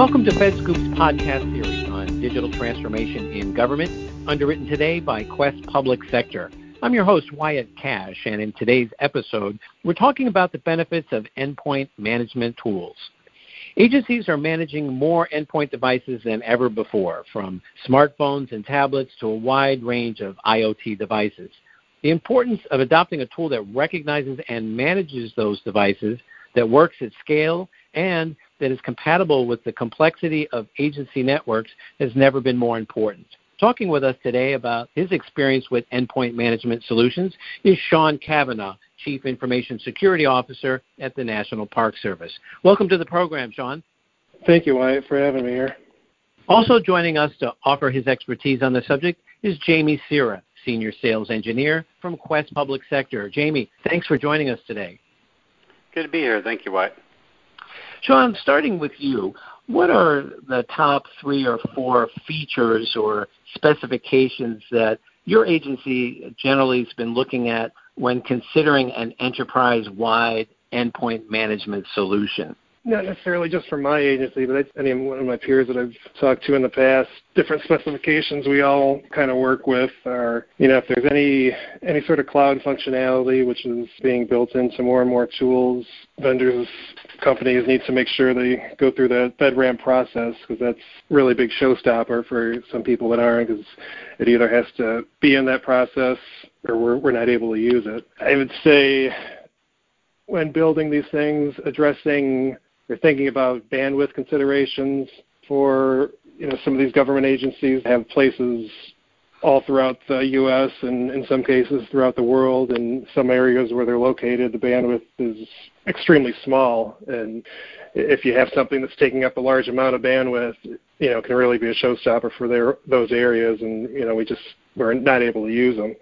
Welcome to FedScoop's podcast series on digital transformation in government, underwritten today by Quest Public Sector. I'm your host, Wyatt Kash, and in today's episode, we're talking about the benefits of endpoint management tools. Agencies are managing more endpoint devices than ever before, from smartphones and tablets to a wide range of IoT devices. The importance of adopting a tool that recognizes and manages those devices, that works at scale, and that is compatible with the complexity of agency networks has never been more important. Talking with us today about his experience with endpoint management solutions is Sean Kavanaugh, Chief Information Security Officer at the National Park Service. Welcome to the program, Sean. Thank you, Wyatt, for having me here. Also joining us to offer his expertise on the subject is Jamie Sira, Senior Sales Engineer from Quest Public Sector. Jamie, thanks for joining us today. Good to be here. Thank you, Wyatt. Sean, starting with you, what are the top three or four features or specifications that your agency generally has been looking at when considering an enterprise wide endpoint management solution? Not necessarily just for my agency, but any one of my peers that I've talked to in the past, different specifications we all kind of work with are, you know, if there's any any sort of cloud functionality which is being built into more and more tools, vendors, companies need to make sure they go through the FedRAMP process because that's really big showstopper for some people that aren't because it either has to be in that process or we're, we're not able to use it. I would say when building these things, addressing they're thinking about bandwidth considerations for you know some of these government agencies have places all throughout the U.S. and in some cases throughout the world. In some areas where they're located, the bandwidth is extremely small, and if you have something that's taking up a large amount of bandwidth, you know, it can really be a showstopper for their those areas, and you know, we just we're not able to use them.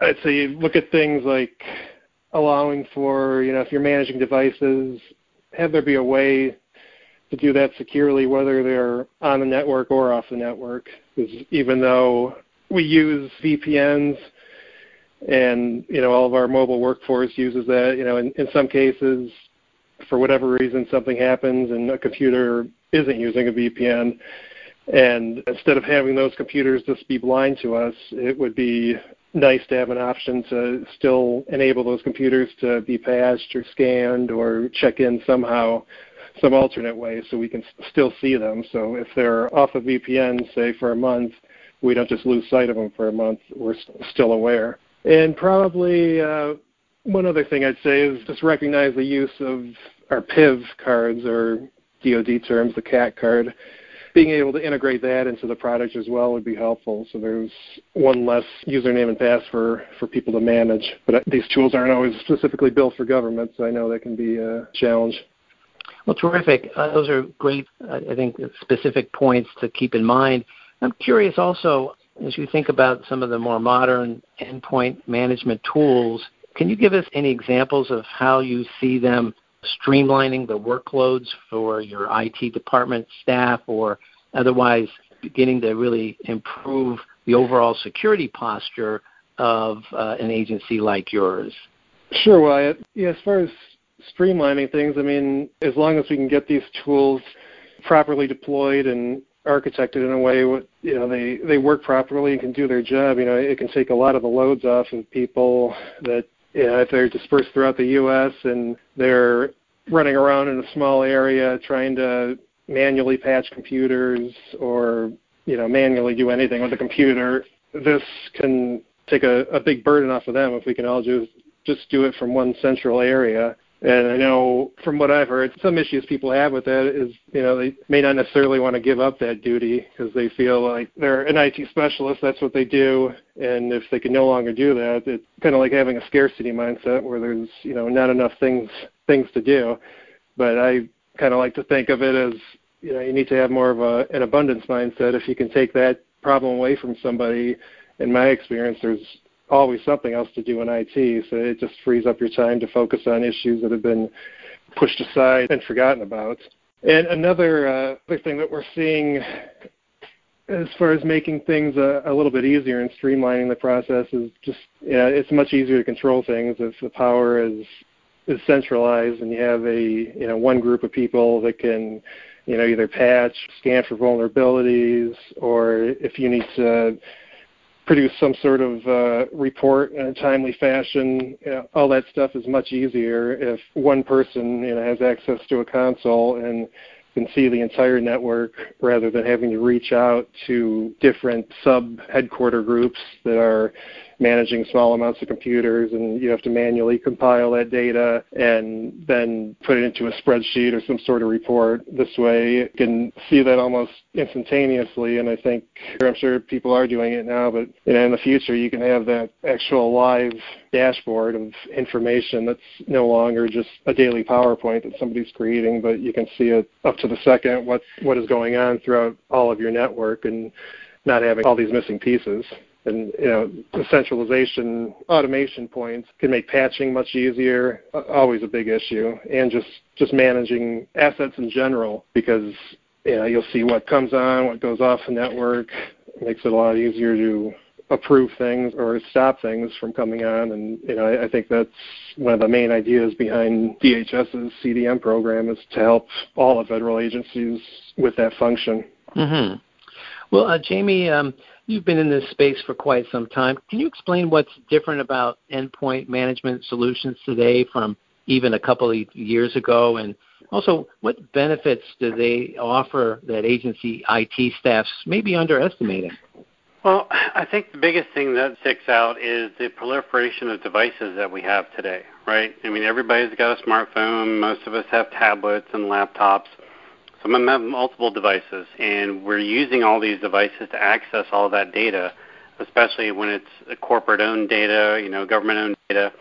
I'd say look at things like allowing for you know if you're managing devices have there be a way to do that securely, whether they're on the network or off the network. Because even though we use VPNs and you know all of our mobile workforce uses that, you know in, in some cases, for whatever reason, something happens and a computer isn't using a VPN. And instead of having those computers just be blind to us, it would be nice to have an option to still enable those computers to be patched or scanned or check in somehow some alternate way so we can still see them. So if they're off of VPN, say for a month, we don't just lose sight of them for a month. We're still aware. And probably uh, one other thing I'd say is just recognize the use of our PIV cards or DoD terms, the CAC card being able to integrate that into the product as well would be helpful. So there's one less username and password for, for people to manage. But these tools aren't always specifically built for government, so I know that can be a challenge. Well, terrific. Uh, those are great, uh, I think, specific points to keep in mind. I'm curious also, as you think about some of the more modern endpoint management tools, can you give us any examples of how you see them streamlining the workloads for your IT department staff or otherwise beginning to really improve the overall security posture of uh, an agency like yours? Sure, Wyatt. Yeah, as far as streamlining things, I mean, as long as we can get these tools properly deployed and architected in a way you know they they work properly and can do their job you know it can take a lot of the loads off of people that if they're dispersed throughout the U.S. and they're running around in a small area trying to manually patch computers or you know manually do anything with a computer, this can take a, a big burden off of them if we can all just just do it from one central area. And I know from what I've heard, some issues people have with that is, you know, they may not necessarily want to give up that duty because they feel like they're an IT specialist, that's what they do, and if they can no longer do that, it's kind of like having a scarcity mindset where there's, you know, not enough things things to do. But I kind of like to think of it as, you know, you need to have more of a, an abundance mindset. If you can take that problem away from somebody, in my experience, there's always something else to do in IT. So it just frees up your time to focus on issues that have been pushed aside and forgotten about. And another uh, thing that we're seeing as far as making things a, a little bit easier and streamlining the process is just it's much easier to control things if the power is is centralized and you have a you know one group of people that can you know, either patch, scan for vulnerabilities, or if you need to produce some sort of uh, report in a timely fashion. You know, all that stuff is much easier if one person you know has access to a console and can see the entire network rather than having to reach out to different sub headquarter groups that are managing small amounts of computers and you have to manually compile that data and then put it into a spreadsheet or some sort of report. This way you can see that almost instantaneously and I think I'm sure people are doing it now, but you know, in the future you can have that actual live dashboard of information that's no longer just a daily PowerPoint that somebody's creating, but you can see it up to the second what what is going on throughout all of your network and not having all these missing pieces and you know the centralization automation points can make patching much easier always a big issue and just just managing assets in general because you know you'll see what comes on what goes off the network it makes it a lot easier to approve things or stop things from coming on and you know I, I think that's one of the main ideas behind DHS's CDM program is to help all the federal agencies with that function. Mm-hmm. Well, uh, Jamie, um, You've been in this space for quite some time. Can you explain what's different about endpoint management solutions today from even a couple of years ago? And also, what benefits do they offer that agency IT staffs may be underestimating? Well, I think the biggest thing that sticks out is the proliferation of devices that we have today, right? I mean, everybody's got a smartphone. Most of us have tablets and laptops. Of them have multiple devices, and we're using all these devices to access all that data, especially when it's corporate-owned data, you know, government-owned data.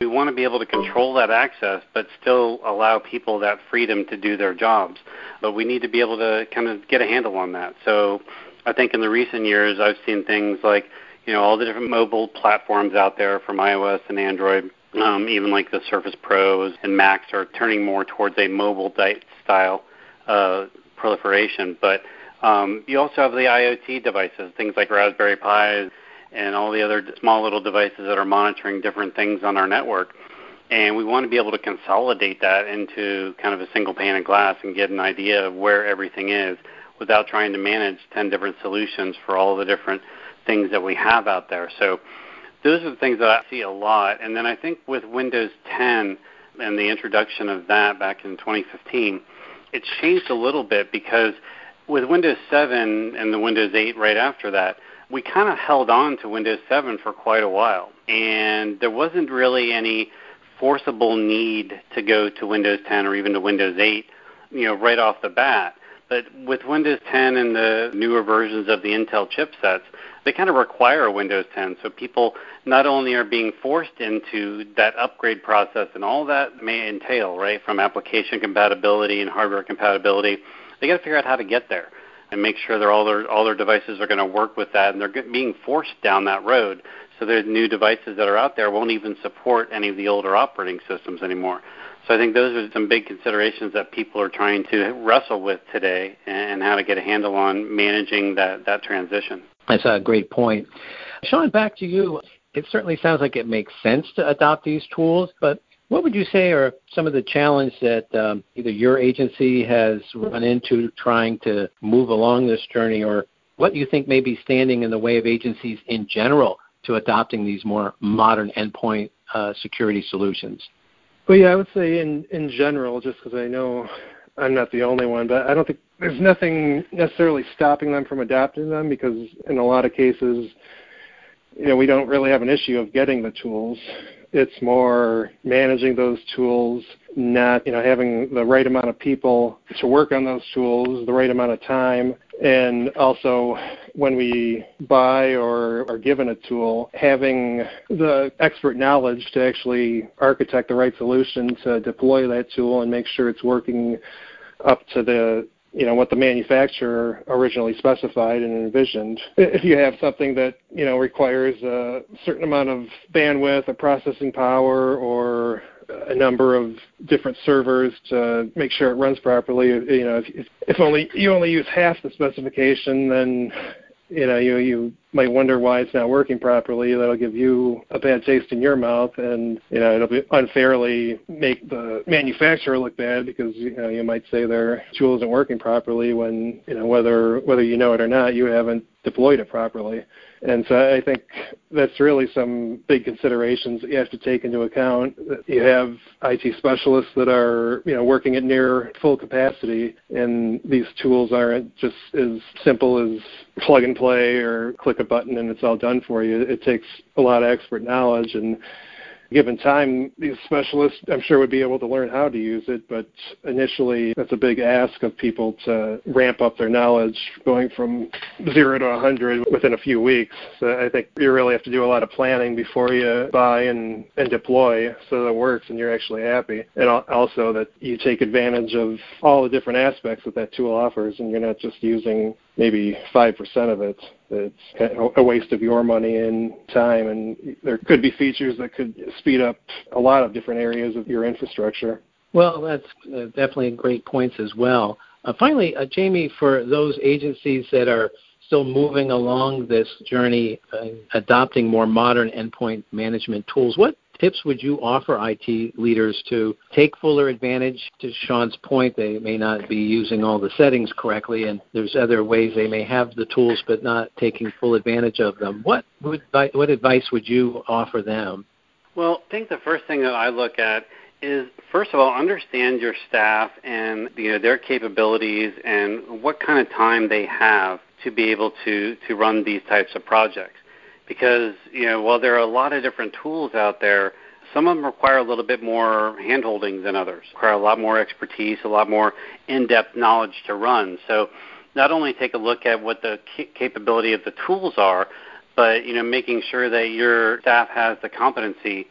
We want to be able to control that access, but still allow people that freedom to do their jobs. But we need to be able to kind of get a handle on that. So I think in the recent years, I've seen things like, you know, all the different mobile platforms out there from iOS and Android, um, even like the Surface Pros and Macs are turning more towards a mobile style uh, proliferation. But um, you also have the IoT devices, things like Raspberry Pis and all the other small little devices that are monitoring different things on our network. And we want to be able to consolidate that into kind of a single pane of glass and get an idea of where everything is without trying to manage 10 different solutions for all the different things that we have out there. So those are the things that I see a lot. And then I think with Windows 10 and the introduction of that back in 2015, it's changed a little bit because with Windows 7 and the Windows 8 right after that, we kind of held on to Windows 7 for quite a while, and there wasn't really any forcible need to go to Windows 10 or even to Windows 8, you know, right off the bat. But with Windows 10 and the newer versions of the Intel chipsets, they kind of require Windows 10. So people not only are being forced into that upgrade process and all that may entail, right, from application compatibility and hardware compatibility, they got to figure out how to get there and make sure that all their all their devices are going to work with that, and they're being forced down that road. So the new devices that are out there won't even support any of the older operating systems anymore. So I think those are some big considerations that people are trying to wrestle with today, and how to get a handle on managing that that transition. That's a great point. Sean, back to you. It certainly sounds like it makes sense to adopt these tools, but what would you say are some of the challenges that um, either your agency has run into trying to move along this journey, or what you think may be standing in the way of agencies in general to adopting these more modern endpoint uh, security solutions? Well, yeah, I would say in in general, just because I know I'm not the only one, but I don't think there's nothing necessarily stopping them from adapting them because in a lot of cases, you know, we don't really have an issue of getting the tools. It's more managing those tools, not, you know, having the right amount of people to work on those tools, the right amount of time, and also when we buy or are given a tool, having the expert knowledge to actually architect the right solution to deploy that tool and make sure it's working up to the you know what the manufacturer originally specified and envisioned. If you have something that you know requires a certain amount of bandwidth or processing power or a number of different servers to make sure it runs properly, you know if, if only you only use half the specification, then you know you you might wonder why it's not working properly. That'll give you a bad taste in your mouth, and you know it'll be unfairly make the manufacturer look bad because you know you might say their tool isn't working properly when you know whether whether you know it or not, you haven't deployed it properly. And so I think that's really some big considerations that you have to take into account. You have IT specialists that are, you know, working at near full capacity, and these tools aren't just as simple as plug and play or click a button and it's all done for you. It takes a lot of expert knowledge and given time, these specialists, I'm sure, would be able to learn how to use it. But initially, that's a big ask of people to ramp up their knowledge, going from zero to 100 within a few weeks. So I think you really have to do a lot of planning before you buy and, and deploy so that it works and you're actually happy. And also that you take advantage of all the different aspects that that tool offers and you're not just using maybe 5% of it. It's a waste of your money and time, and there could be features that could speed up a lot of different areas of your infrastructure. Well, that's uh, definitely great points as well. Uh, finally, uh, Jamie, for those agencies that are still moving along this journey, adopting more modern endpoint management tools, what tips would you offer IT leaders to take fuller advantage? To Sean's point, they may not be using all the settings correctly, and there's other ways they may have the tools but not taking full advantage of them. What would, what advice would you offer them? Well, I think the first thing that I look at is first of all understand your staff and you know their capabilities and what kind of time they have to be able to to run these types of projects because you know while there are a lot of different tools out there, some of them require a little bit more handholding than others. Require a lot more expertise, a lot more in-depth knowledge to run. So not only take a look at what the capability of the tools are, but you know making sure that your staff has the competency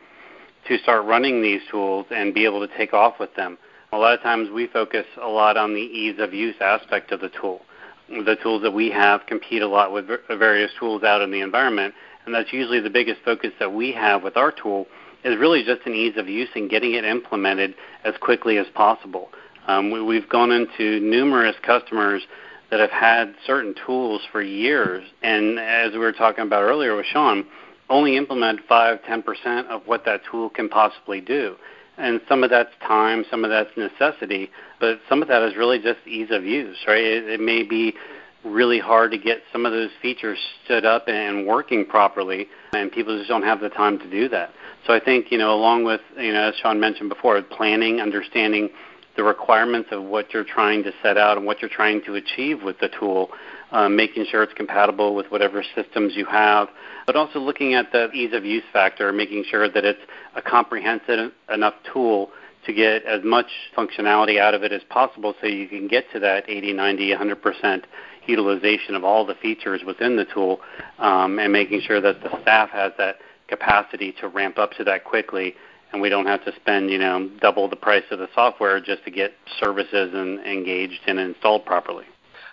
to start running these tools and be able to take off with them. A lot of times we focus a lot on the ease of use aspect of the tool the tools that we have compete a lot with various tools out in the environment, and that's usually the biggest focus that we have with our tool is really just an ease of use and getting it implemented as quickly as possible. Um, we, we've gone into numerous customers that have had certain tools for years, and as we were talking about earlier with Sean, only implement 5 10% of what that tool can possibly do. And some of that's time, some of that's necessity, but some of that is really just ease of use, right? It, it may be really hard to get some of those features stood up and working properly, and people just don't have the time to do that. So I think, you know, along with, you know, as Sean mentioned before, planning, understanding the requirements of what you're trying to set out and what you're trying to achieve with the tool, um, making sure it's compatible with whatever systems you have, but also looking at the ease of use factor, making sure that it's a comprehensive enough tool to get as much functionality out of it as possible so you can get to that 80, 90, 100% utilization of all the features within the tool um, and making sure that the staff has that capacity to ramp up to that quickly and we don't have to spend you know double the price of the software just to get services and engaged and installed properly.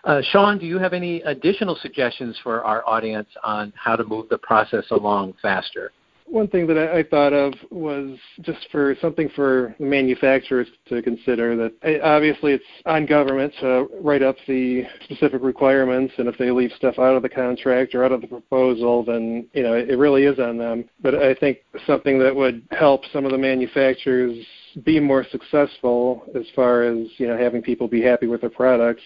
Uh, Sean, do you have any additional suggestions for our audience on how to move the process along faster? One thing that I, thought of was just for something for manufacturers to consider that eh, obviously it's on government to write up the specific requirements, and if they leave stuff out of the contract or out of the proposal, then you know it really is on them. But I think something that would help some of the manufacturers be more successful as far as you know having people be happy with their products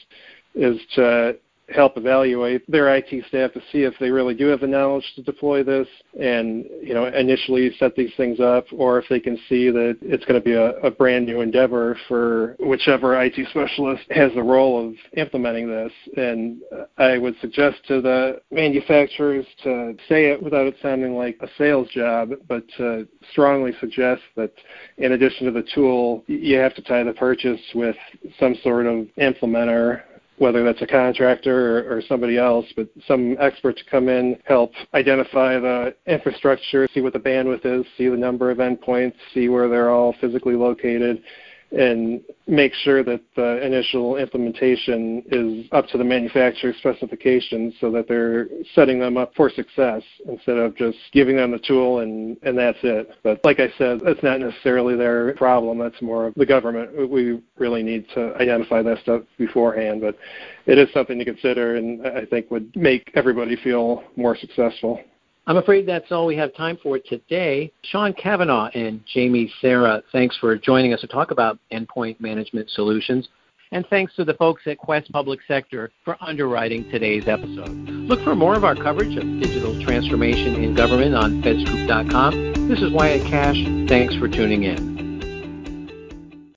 is to help evaluate their IT staff to see if they really do have the knowledge to deploy this and you know initially set these things up or if they can see that it's going to be a, a brand new endeavor for whichever IT specialist has the role of implementing this. And I would suggest to the manufacturers to say it without it sounding like a sales job but to strongly suggest that in addition to the tool you have to tie the purchase with some sort of implementer whether that's a contractor or, or, somebody else, but some expert to come in, help identify the infrastructure, see what the bandwidth is, see the number of endpoints, see where they're all physically located, and make sure that the initial implementation is up to the manufacturer's specifications so that they're setting them up for success instead of just giving them the tool and, and that's it. But like I said, that's not necessarily their problem. That's more of the government. We really need to identify that stuff beforehand. But it is something to consider and I think would make everybody feel more successful. I'm afraid that's all we have time for today. Sean Cavanaugh and Jamie Sarah, thanks for joining us to talk about endpoint management solutions. And thanks to the folks at Quest Public Sector for underwriting today's episode. Look for more of our coverage of digital transformation in government on fedscoop.com. This is Wyatt Kash. Thanks for tuning in.